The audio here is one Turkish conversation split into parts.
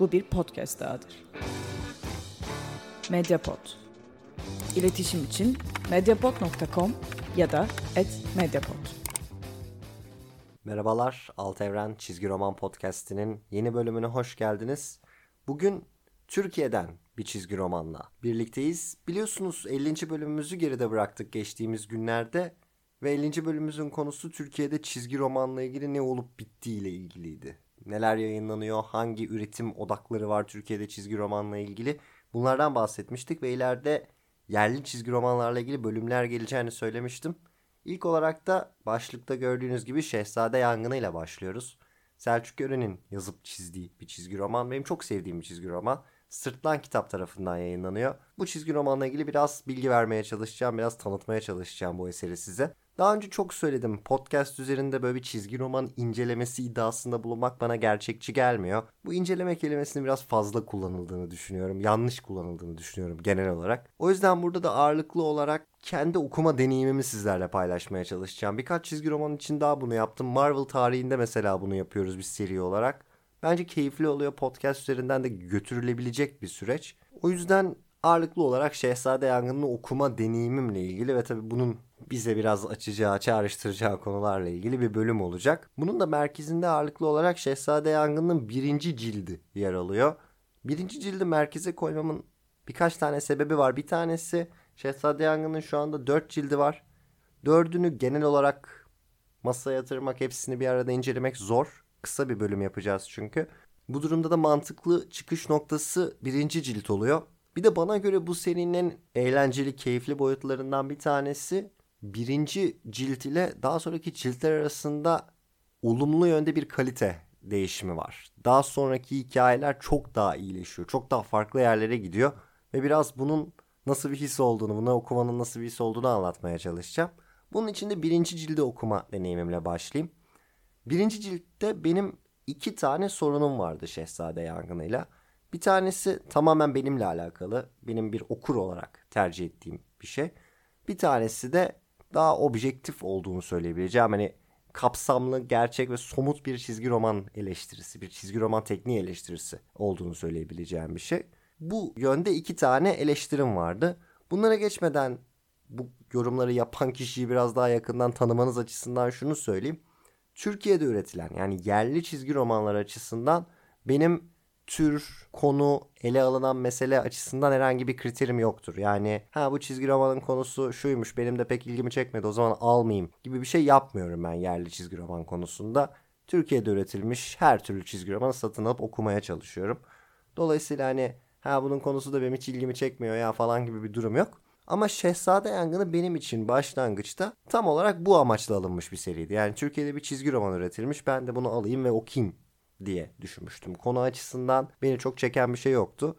Bu bir podcast dahadır. Mediapod. İletişim için mediapod.com ya da @mediapod. Merhabalar, Alt Evren Çizgi Roman Podcast'inin yeni bölümüne hoş geldiniz. Bugün Türkiye'den bir çizgi romanla birlikteyiz. Biliyorsunuz 50. bölümümüzü geride bıraktık geçtiğimiz günlerde ve 50. bölümümüzün konusu Türkiye'de çizgi romanla ilgili ne olup bittiği ile ilgiliydi. Neler yayınlanıyor, hangi üretim odakları var Türkiye'de çizgi romanla ilgili bunlardan bahsetmiştik ve ileride yerli çizgi romanlarla ilgili bölümler geleceğini söylemiştim. İlk olarak da başlıkta gördüğünüz gibi Şehzade Yangını ile başlıyoruz. Selçuk Gören'in yazıp çizdiği bir çizgi roman. Benim çok sevdiğim bir çizgi roman. Sırtlan Kitap tarafından yayınlanıyor. Bu çizgi romanla ilgili biraz bilgi vermeye çalışacağım, biraz tanıtmaya çalışacağım bu eseri size. Daha önce çok söyledim. Podcast üzerinde böyle bir çizgi roman incelemesi iddiasında bulunmak bana gerçekçi gelmiyor. Bu inceleme kelimesini biraz fazla kullanıldığını düşünüyorum. Yanlış kullanıldığını düşünüyorum genel olarak. O yüzden burada da ağırlıklı olarak kendi okuma deneyimimi sizlerle paylaşmaya çalışacağım. Birkaç çizgi roman için daha bunu yaptım. Marvel tarihinde mesela bunu yapıyoruz bir seri olarak. Bence keyifli oluyor. Podcast üzerinden de götürülebilecek bir süreç. O yüzden ağırlıklı olarak Şehzade Yangın'ı okuma deneyimimle ilgili ve tabii bunun bize biraz açacağı, çağrıştıracağı konularla ilgili bir bölüm olacak. Bunun da merkezinde ağırlıklı olarak Şehzade Yangın'ın birinci cildi yer alıyor. Birinci cildi merkeze koymamın birkaç tane sebebi var. Bir tanesi Şehzade Yangın'ın şu anda dört cildi var. Dördünü genel olarak masaya yatırmak, hepsini bir arada incelemek zor. Kısa bir bölüm yapacağız çünkü. Bu durumda da mantıklı çıkış noktası birinci cilt oluyor. Bir de bana göre bu serinin eğlenceli, keyifli boyutlarından bir tanesi birinci cilt ile daha sonraki ciltler arasında olumlu yönde bir kalite değişimi var. Daha sonraki hikayeler çok daha iyileşiyor. Çok daha farklı yerlere gidiyor. Ve biraz bunun nasıl bir his olduğunu, bunu okumanın nasıl bir his olduğunu anlatmaya çalışacağım. Bunun için de birinci cildi okuma deneyimimle başlayayım. Birinci ciltte benim iki tane sorunum vardı Şehzade Yangını'yla. Bir tanesi tamamen benimle alakalı. Benim bir okur olarak tercih ettiğim bir şey. Bir tanesi de daha objektif olduğunu söyleyebileceğim. Hani kapsamlı, gerçek ve somut bir çizgi roman eleştirisi, bir çizgi roman tekniği eleştirisi olduğunu söyleyebileceğim bir şey. Bu yönde iki tane eleştirim vardı. Bunlara geçmeden bu yorumları yapan kişiyi biraz daha yakından tanımanız açısından şunu söyleyeyim. Türkiye'de üretilen yani yerli çizgi romanlar açısından benim tür, konu, ele alınan mesele açısından herhangi bir kriterim yoktur. Yani ha bu çizgi romanın konusu şuymuş benim de pek ilgimi çekmedi o zaman almayayım gibi bir şey yapmıyorum ben yerli çizgi roman konusunda. Türkiye'de üretilmiş her türlü çizgi romanı satın alıp okumaya çalışıyorum. Dolayısıyla hani ha bunun konusu da benim hiç ilgimi çekmiyor ya falan gibi bir durum yok. Ama Şehzade Yangını benim için başlangıçta tam olarak bu amaçla alınmış bir seriydi. Yani Türkiye'de bir çizgi roman üretilmiş ben de bunu alayım ve okuyayım diye düşünmüştüm. Konu açısından beni çok çeken bir şey yoktu.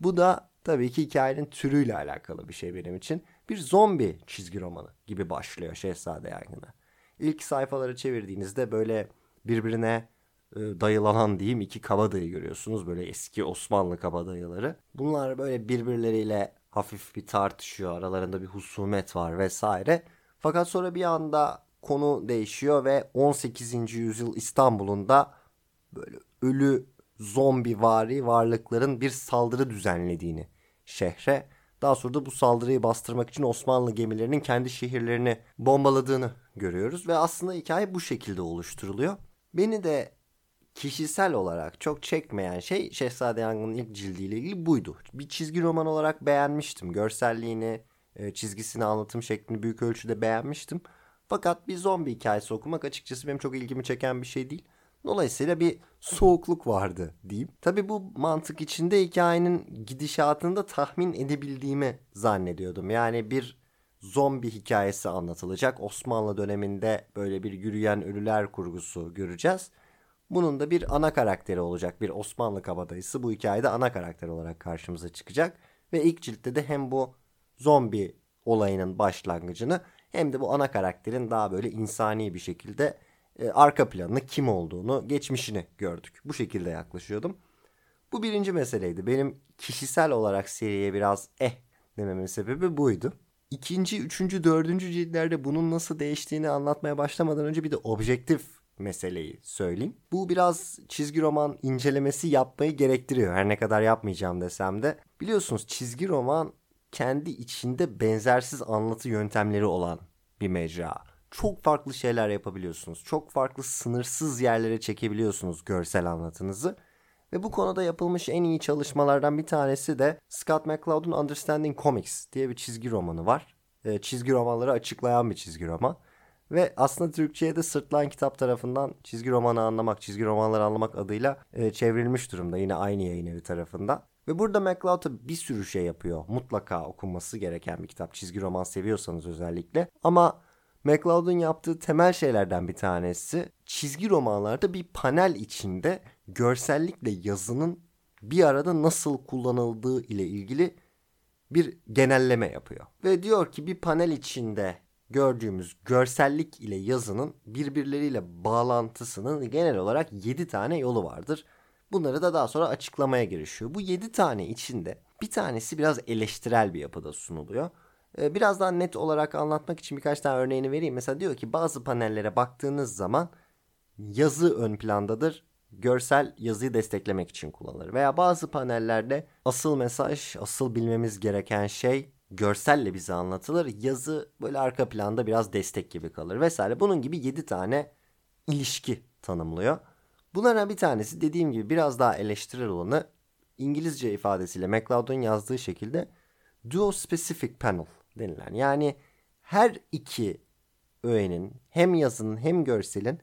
Bu da tabii ki hikayenin türüyle alakalı bir şey benim için. Bir zombi çizgi romanı gibi başlıyor Şehzade Yangını. İlk sayfaları çevirdiğinizde böyle birbirine e, dayılanan diyeyim iki kabadayı görüyorsunuz. Böyle eski Osmanlı kabadayıları. Bunlar böyle birbirleriyle hafif bir tartışıyor. Aralarında bir husumet var vesaire. Fakat sonra bir anda konu değişiyor ve 18. yüzyıl İstanbul'unda böyle ölü zombi vari varlıkların bir saldırı düzenlediğini şehre. Daha sonra da bu saldırıyı bastırmak için Osmanlı gemilerinin kendi şehirlerini bombaladığını görüyoruz ve aslında hikaye bu şekilde oluşturuluyor. Beni de kişisel olarak çok çekmeyen şey Şehzade Yangın'ın ilk cildiyle ilgili buydu. Bir çizgi roman olarak beğenmiştim. Görselliğini, e, çizgisini, anlatım şeklini büyük ölçüde beğenmiştim. Fakat bir zombi hikayesi okumak açıkçası benim çok ilgimi çeken bir şey değil. Dolayısıyla bir soğukluk vardı diyeyim. Tabi bu mantık içinde hikayenin gidişatını da tahmin edebildiğimi zannediyordum. Yani bir zombi hikayesi anlatılacak. Osmanlı döneminde böyle bir yürüyen ölüler kurgusu göreceğiz. Bunun da bir ana karakteri olacak. Bir Osmanlı kabadayısı bu hikayede ana karakter olarak karşımıza çıkacak. Ve ilk ciltte de hem bu zombi olayının başlangıcını hem de bu ana karakterin daha böyle insani bir şekilde e, arka planını kim olduğunu, geçmişini gördük. Bu şekilde yaklaşıyordum. Bu birinci meseleydi. Benim kişisel olarak seriye biraz eh dememin sebebi buydu. İkinci, üçüncü, dördüncü ciltlerde bunun nasıl değiştiğini anlatmaya başlamadan önce bir de objektif meseleyi söyleyeyim. Bu biraz çizgi roman incelemesi yapmayı gerektiriyor. Her ne kadar yapmayacağım desem de. Biliyorsunuz çizgi roman kendi içinde benzersiz anlatı yöntemleri olan bir mecra. Çok farklı şeyler yapabiliyorsunuz. Çok farklı sınırsız yerlere çekebiliyorsunuz görsel anlatınızı. Ve bu konuda yapılmış en iyi çalışmalardan bir tanesi de Scott McCloud'un Understanding Comics diye bir çizgi romanı var. E, çizgi romanları açıklayan bir çizgi roman. Ve aslında Türkçe'ye de Sırtlan Kitap tarafından çizgi romanı anlamak, çizgi romanları anlamak adıyla e, çevrilmiş durumda. Yine aynı yayın evi tarafından. Ve burada McCloud bir sürü şey yapıyor. Mutlaka okunması gereken bir kitap. Çizgi roman seviyorsanız özellikle. Ama McCloud'un yaptığı temel şeylerden bir tanesi çizgi romanlarda bir panel içinde görsellikle yazının bir arada nasıl kullanıldığı ile ilgili bir genelleme yapıyor. Ve diyor ki bir panel içinde gördüğümüz görsellik ile yazının birbirleriyle bağlantısının genel olarak 7 tane yolu vardır. Bunları da daha sonra açıklamaya girişiyor. Bu 7 tane içinde bir tanesi biraz eleştirel bir yapıda sunuluyor. Ee, biraz daha net olarak anlatmak için birkaç tane örneğini vereyim. Mesela diyor ki bazı panellere baktığınız zaman yazı ön plandadır. Görsel yazıyı desteklemek için kullanılır. Veya bazı panellerde asıl mesaj, asıl bilmemiz gereken şey görselle bize anlatılır. Yazı böyle arka planda biraz destek gibi kalır vesaire. Bunun gibi 7 tane ilişki tanımlıyor. Bunlardan bir tanesi dediğim gibi biraz daha eleştirel olanı İngilizce ifadesiyle McLeod'un yazdığı şekilde duo specific panel denilen. Yani her iki öğenin hem yazının hem görselin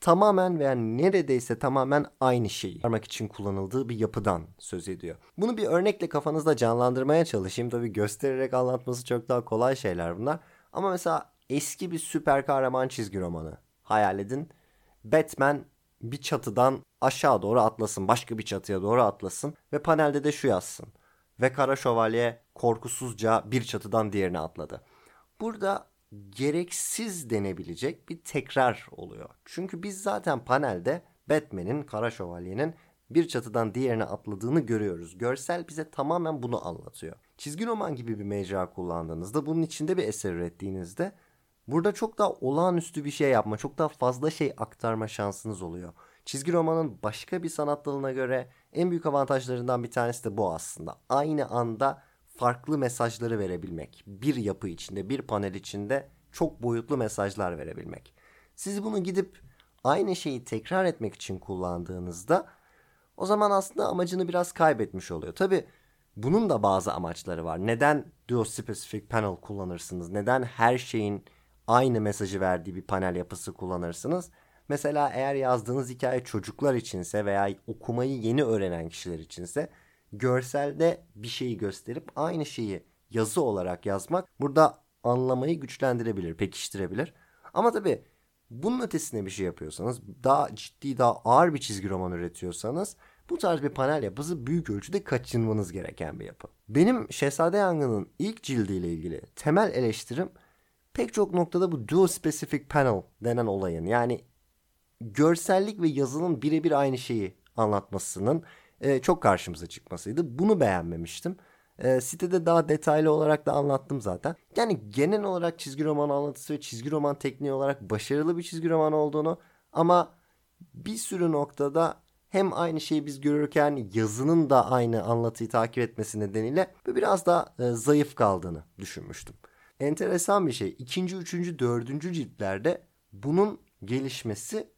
tamamen veya neredeyse tamamen aynı şeyi vermek için kullanıldığı bir yapıdan söz ediyor. Bunu bir örnekle kafanızda canlandırmaya çalışayım. Tabii göstererek anlatması çok daha kolay şeyler bunlar. Ama mesela eski bir süper kahraman çizgi romanı hayal edin. Batman bir çatıdan aşağı doğru atlasın, başka bir çatıya doğru atlasın ve panelde de şu yazsın. Ve Kara Şövalye korkusuzca bir çatıdan diğerine atladı. Burada gereksiz denebilecek bir tekrar oluyor. Çünkü biz zaten panelde Batman'in, Kara Şövalye'nin bir çatıdan diğerine atladığını görüyoruz. Görsel bize tamamen bunu anlatıyor. Çizgi roman gibi bir mecra kullandığınızda, bunun içinde bir eser ürettiğinizde burada çok daha olağanüstü bir şey yapma, çok daha fazla şey aktarma şansınız oluyor. Çizgi romanın başka bir sanat dalına göre en büyük avantajlarından bir tanesi de bu aslında. Aynı anda farklı mesajları verebilmek. Bir yapı içinde, bir panel içinde çok boyutlu mesajlar verebilmek. Siz bunu gidip aynı şeyi tekrar etmek için kullandığınızda o zaman aslında amacını biraz kaybetmiş oluyor. Tabi bunun da bazı amaçları var. Neden duo specific panel kullanırsınız? Neden her şeyin aynı mesajı verdiği bir panel yapısı kullanırsınız? Mesela eğer yazdığınız hikaye çocuklar içinse veya okumayı yeni öğrenen kişiler içinse görselde bir şeyi gösterip aynı şeyi yazı olarak yazmak burada anlamayı güçlendirebilir, pekiştirebilir. Ama tabii bunun ötesine bir şey yapıyorsanız, daha ciddi, daha ağır bir çizgi roman üretiyorsanız bu tarz bir panel yapısı büyük ölçüde kaçınmanız gereken bir yapı. Benim Şehzade Yangın'ın ilk cildiyle ilgili temel eleştirim pek çok noktada bu duo specific panel denen olayın yani görsellik ve yazının birebir aynı şeyi anlatmasının e, çok karşımıza çıkmasıydı. Bunu beğenmemiştim. E, sitede daha detaylı olarak da anlattım zaten. Yani genel olarak çizgi roman anlatısı ve çizgi roman tekniği olarak başarılı bir çizgi roman olduğunu ama bir sürü noktada hem aynı şeyi biz görürken yazının da aynı anlatıyı takip etmesi nedeniyle biraz daha e, zayıf kaldığını düşünmüştüm. Enteresan bir şey. ikinci, üçüncü, dördüncü ciltlerde bunun gelişmesi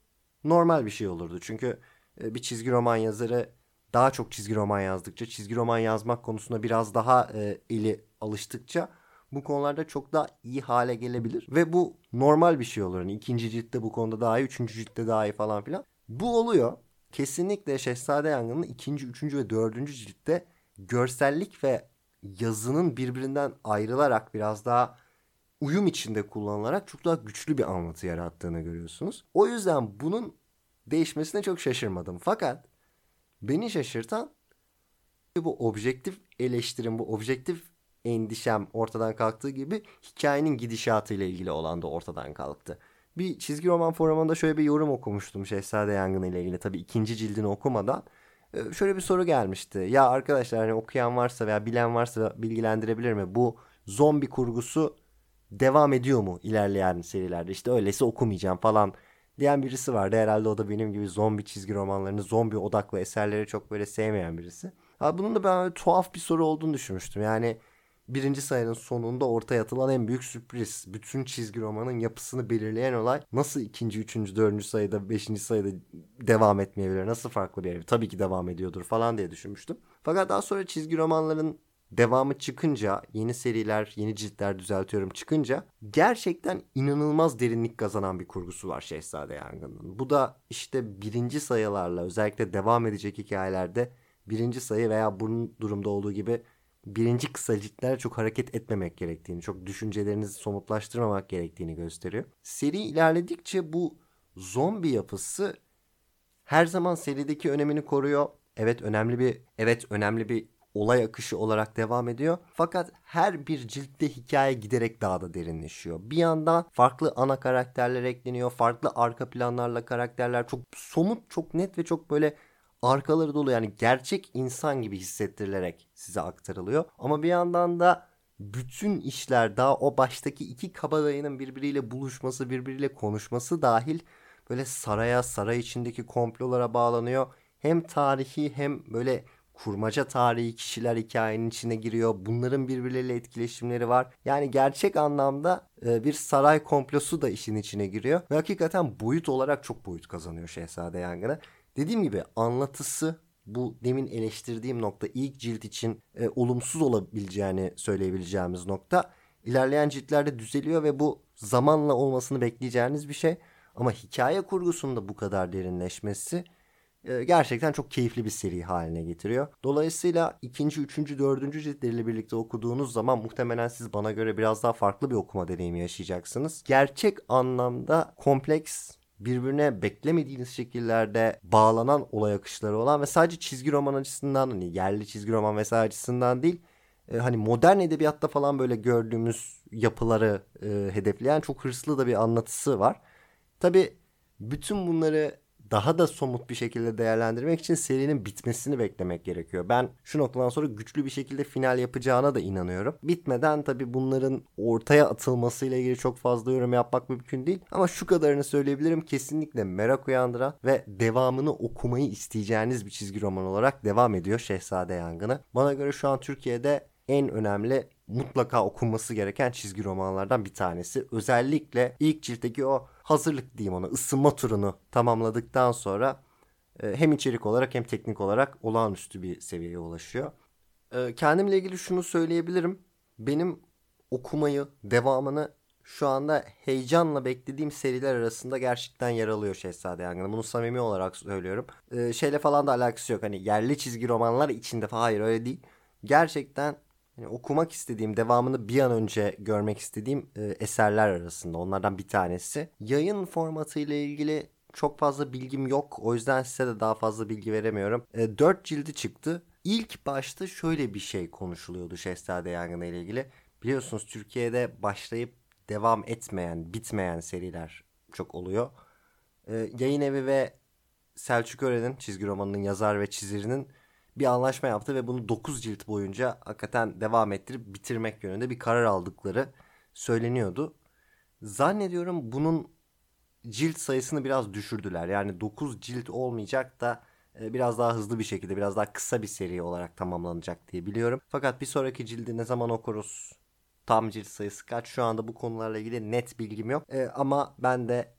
normal bir şey olurdu. Çünkü e, bir çizgi roman yazarı daha çok çizgi roman yazdıkça, çizgi roman yazmak konusunda biraz daha e, eli alıştıkça bu konularda çok daha iyi hale gelebilir. Ve bu normal bir şey olur. Yani ikinci ciltte bu konuda daha iyi, üçüncü ciltte daha iyi falan filan. Bu oluyor. Kesinlikle Şehzade Yangın'ın ikinci, üçüncü ve dördüncü ciltte görsellik ve yazının birbirinden ayrılarak biraz daha uyum içinde kullanılarak çok daha güçlü bir anlatı yarattığını görüyorsunuz. O yüzden bunun değişmesine çok şaşırmadım. Fakat Beni şaşırtan bu objektif eleştirim, bu objektif endişem ortadan kalktığı gibi hikayenin gidişatıyla ilgili olan da ortadan kalktı. Bir çizgi roman forumunda şöyle bir yorum okumuştum Şehzade Yangını ile ilgili. Tabii ikinci cildini okumadan. Ee, şöyle bir soru gelmişti. Ya arkadaşlar hani okuyan varsa veya bilen varsa bilgilendirebilir mi? Bu zombi kurgusu devam ediyor mu ilerleyen serilerde? İşte öyleyse okumayacağım falan diyen birisi vardı. Herhalde o da benim gibi zombi çizgi romanlarını, zombi odaklı eserleri çok böyle sevmeyen birisi. Ha, bunun da ben tuhaf bir soru olduğunu düşünmüştüm. Yani birinci sayının sonunda ortaya atılan en büyük sürpriz. Bütün çizgi romanın yapısını belirleyen olay nasıl ikinci, üçüncü, dördüncü sayıda, beşinci sayıda devam etmeyebilir? Nasıl farklı bir yer? Tabii ki devam ediyordur falan diye düşünmüştüm. Fakat daha sonra çizgi romanların devamı çıkınca, yeni seriler, yeni ciltler düzeltiyorum çıkınca gerçekten inanılmaz derinlik kazanan bir kurgusu var Şehzade Yangın'ın. Bu da işte birinci sayılarla özellikle devam edecek hikayelerde birinci sayı veya bunun durumda olduğu gibi birinci kısa ciltler çok hareket etmemek gerektiğini, çok düşüncelerinizi somutlaştırmamak gerektiğini gösteriyor. Seri ilerledikçe bu zombi yapısı her zaman serideki önemini koruyor. Evet önemli bir evet önemli bir olay akışı olarak devam ediyor. Fakat her bir ciltte hikaye giderek daha da derinleşiyor. Bir yandan farklı ana karakterler ekleniyor. Farklı arka planlarla karakterler çok somut, çok net ve çok böyle arkaları dolu yani gerçek insan gibi hissettirilerek size aktarılıyor. Ama bir yandan da bütün işler daha o baştaki iki kabadayının birbiriyle buluşması, birbiriyle konuşması dahil böyle saraya, saray içindeki komplolara bağlanıyor. Hem tarihi hem böyle kurmaca tarihi kişiler hikayenin içine giriyor. Bunların birbirleriyle etkileşimleri var. Yani gerçek anlamda e, bir saray komplosu da işin içine giriyor. Ve hakikaten boyut olarak çok boyut kazanıyor Şehzade Yangın'a. Dediğim gibi anlatısı bu demin eleştirdiğim nokta ilk cilt için e, olumsuz olabileceğini söyleyebileceğimiz nokta. İlerleyen ciltlerde düzeliyor ve bu zamanla olmasını bekleyeceğiniz bir şey. Ama hikaye kurgusunda bu kadar derinleşmesi gerçekten çok keyifli bir seri haline getiriyor. Dolayısıyla ikinci, üçüncü, dördüncü ciltleriyle birlikte okuduğunuz zaman muhtemelen siz bana göre biraz daha farklı bir okuma deneyimi yaşayacaksınız. Gerçek anlamda kompleks birbirine beklemediğiniz şekillerde bağlanan olay akışları olan ve sadece çizgi roman açısından hani yerli çizgi roman vesaire açısından değil e, hani modern edebiyatta falan böyle gördüğümüz yapıları e, hedefleyen çok hırslı da bir anlatısı var. Tabi bütün bunları daha da somut bir şekilde değerlendirmek için serinin bitmesini beklemek gerekiyor. Ben şu noktadan sonra güçlü bir şekilde final yapacağına da inanıyorum. Bitmeden tabi bunların ortaya atılmasıyla ilgili çok fazla yorum yapmak mümkün değil. Ama şu kadarını söyleyebilirim. Kesinlikle merak uyandıran ve devamını okumayı isteyeceğiniz bir çizgi roman olarak devam ediyor Şehzade Yangını. Bana göre şu an Türkiye'de en önemli mutlaka okunması gereken çizgi romanlardan bir tanesi. Özellikle ilk ciltteki o hazırlık diyeyim ona ısınma turunu tamamladıktan sonra e, hem içerik olarak hem teknik olarak olağanüstü bir seviyeye ulaşıyor. E, kendimle ilgili şunu söyleyebilirim. Benim okumayı, devamını şu anda heyecanla beklediğim seriler arasında gerçekten yer alıyor Şehzade Yangını. Bunu samimi olarak söylüyorum. Ee, şeyle falan da alakası yok. Hani yerli çizgi romanlar içinde falan hayır öyle değil. Gerçekten yani okumak istediğim, devamını bir an önce görmek istediğim e, eserler arasında. Onlardan bir tanesi. Yayın formatı ile ilgili çok fazla bilgim yok. O yüzden size de daha fazla bilgi veremiyorum. E, 4 cildi çıktı. İlk başta şöyle bir şey konuşuluyordu Şehzade Yangını ile ilgili. Biliyorsunuz Türkiye'de başlayıp devam etmeyen, bitmeyen seriler çok oluyor. E, yayın evi ve Selçuk Ören'in çizgi romanının yazar ve çizirinin bir anlaşma yaptı ve bunu 9 cilt boyunca hakikaten devam ettirip bitirmek yönünde bir karar aldıkları söyleniyordu. Zannediyorum bunun cilt sayısını biraz düşürdüler. Yani 9 cilt olmayacak da e, biraz daha hızlı bir şekilde biraz daha kısa bir seri olarak tamamlanacak diye biliyorum. Fakat bir sonraki cildi ne zaman okuruz? Tam cilt sayısı kaç? Şu anda bu konularla ilgili net bilgim yok. Ee, ama ben de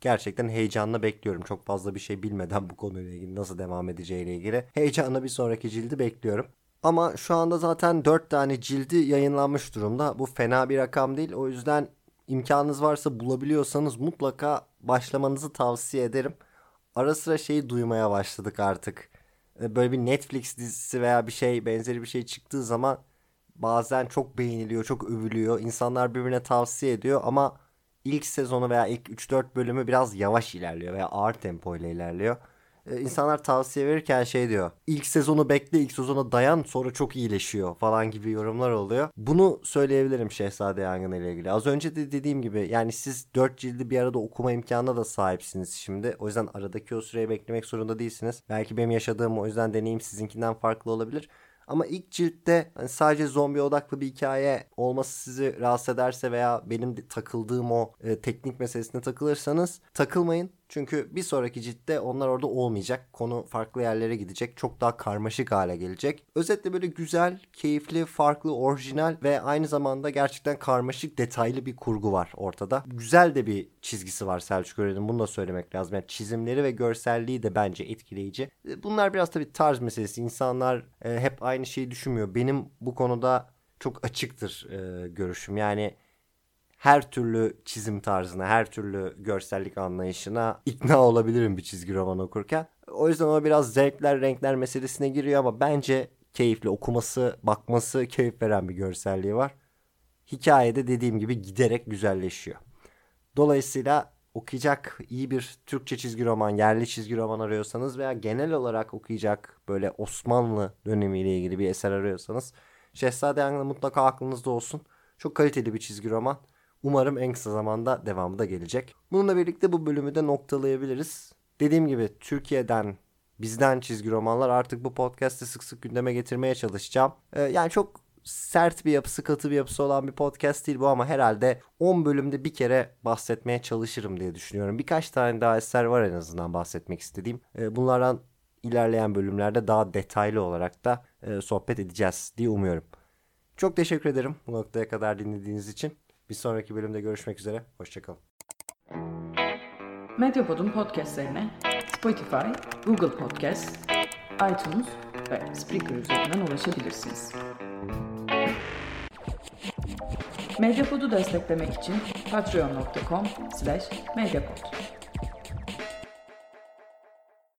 gerçekten heyecanla bekliyorum. Çok fazla bir şey bilmeden bu konuyla ilgili nasıl devam edeceğiyle ilgili. Heyecanla bir sonraki cildi bekliyorum. Ama şu anda zaten 4 tane cildi yayınlanmış durumda. Bu fena bir rakam değil. O yüzden imkanınız varsa bulabiliyorsanız mutlaka başlamanızı tavsiye ederim. Ara sıra şeyi duymaya başladık artık. Ee, böyle bir Netflix dizisi veya bir şey benzeri bir şey çıktığı zaman bazen çok beğeniliyor, çok övülüyor. İnsanlar birbirine tavsiye ediyor ama ilk sezonu veya ilk 3-4 bölümü biraz yavaş ilerliyor veya ağır tempo ile ilerliyor. Ee, insanlar tavsiye verirken şey diyor. İlk sezonu bekle, ilk sezona dayan sonra çok iyileşiyor falan gibi yorumlar oluyor. Bunu söyleyebilirim Şehzade Yangın ile ilgili. Az önce de dediğim gibi yani siz 4 cildi bir arada okuma imkanına da sahipsiniz şimdi. O yüzden aradaki o süreyi beklemek zorunda değilsiniz. Belki benim yaşadığım o yüzden deneyim sizinkinden farklı olabilir. Ama ilk ciltte hani sadece zombi odaklı bir hikaye olması sizi rahatsız ederse veya benim takıldığım o e, teknik meselesine takılırsanız takılmayın. Çünkü bir sonraki ciltte onlar orada olmayacak. Konu farklı yerlere gidecek. Çok daha karmaşık hale gelecek. Özetle böyle güzel, keyifli, farklı, orijinal ve aynı zamanda gerçekten karmaşık, detaylı bir kurgu var ortada. Güzel de bir çizgisi var Selçuk Ören'in. Bunu da söylemek lazım. Yani çizimleri ve görselliği de bence etkileyici. E, bunlar biraz tabii tarz meselesi. İnsanlar e, hep aynı şeyi düşünmüyor. Benim bu konuda çok açıktır e, görüşüm. Yani her türlü çizim tarzına, her türlü görsellik anlayışına ikna olabilirim bir çizgi roman okurken. O yüzden o biraz zevkler, renkler meselesine giriyor ama bence keyifli okuması, bakması keyif veren bir görselliği var. Hikayede dediğim gibi giderek güzelleşiyor. Dolayısıyla okuyacak iyi bir Türkçe çizgi roman, yerli çizgi roman arıyorsanız veya genel olarak okuyacak böyle Osmanlı dönemiyle ilgili bir eser arıyorsanız Şehzade Yang'la mutlaka aklınızda olsun. Çok kaliteli bir çizgi roman. Umarım en kısa zamanda devamı da gelecek. Bununla birlikte bu bölümü de noktalayabiliriz. Dediğim gibi Türkiye'den bizden çizgi romanlar artık bu podcast'te sık sık gündeme getirmeye çalışacağım. Ee, yani çok sert bir yapısı, katı bir yapısı olan bir podcast değil bu ama herhalde 10 bölümde bir kere bahsetmeye çalışırım diye düşünüyorum. Birkaç tane daha eser var en azından bahsetmek istediğim. Ee, bunlardan ilerleyen bölümlerde daha detaylı olarak da e, sohbet edeceğiz diye umuyorum. Çok teşekkür ederim bu noktaya kadar dinlediğiniz için. Bir sonraki bölümde görüşmek üzere. Hoşçakalın. Medyapod'un podcastlerine Spotify, Google Podcast, iTunes ve Spreaker üzerinden ulaşabilirsiniz. Medyapod'u desteklemek için patreon.com slash medyapod.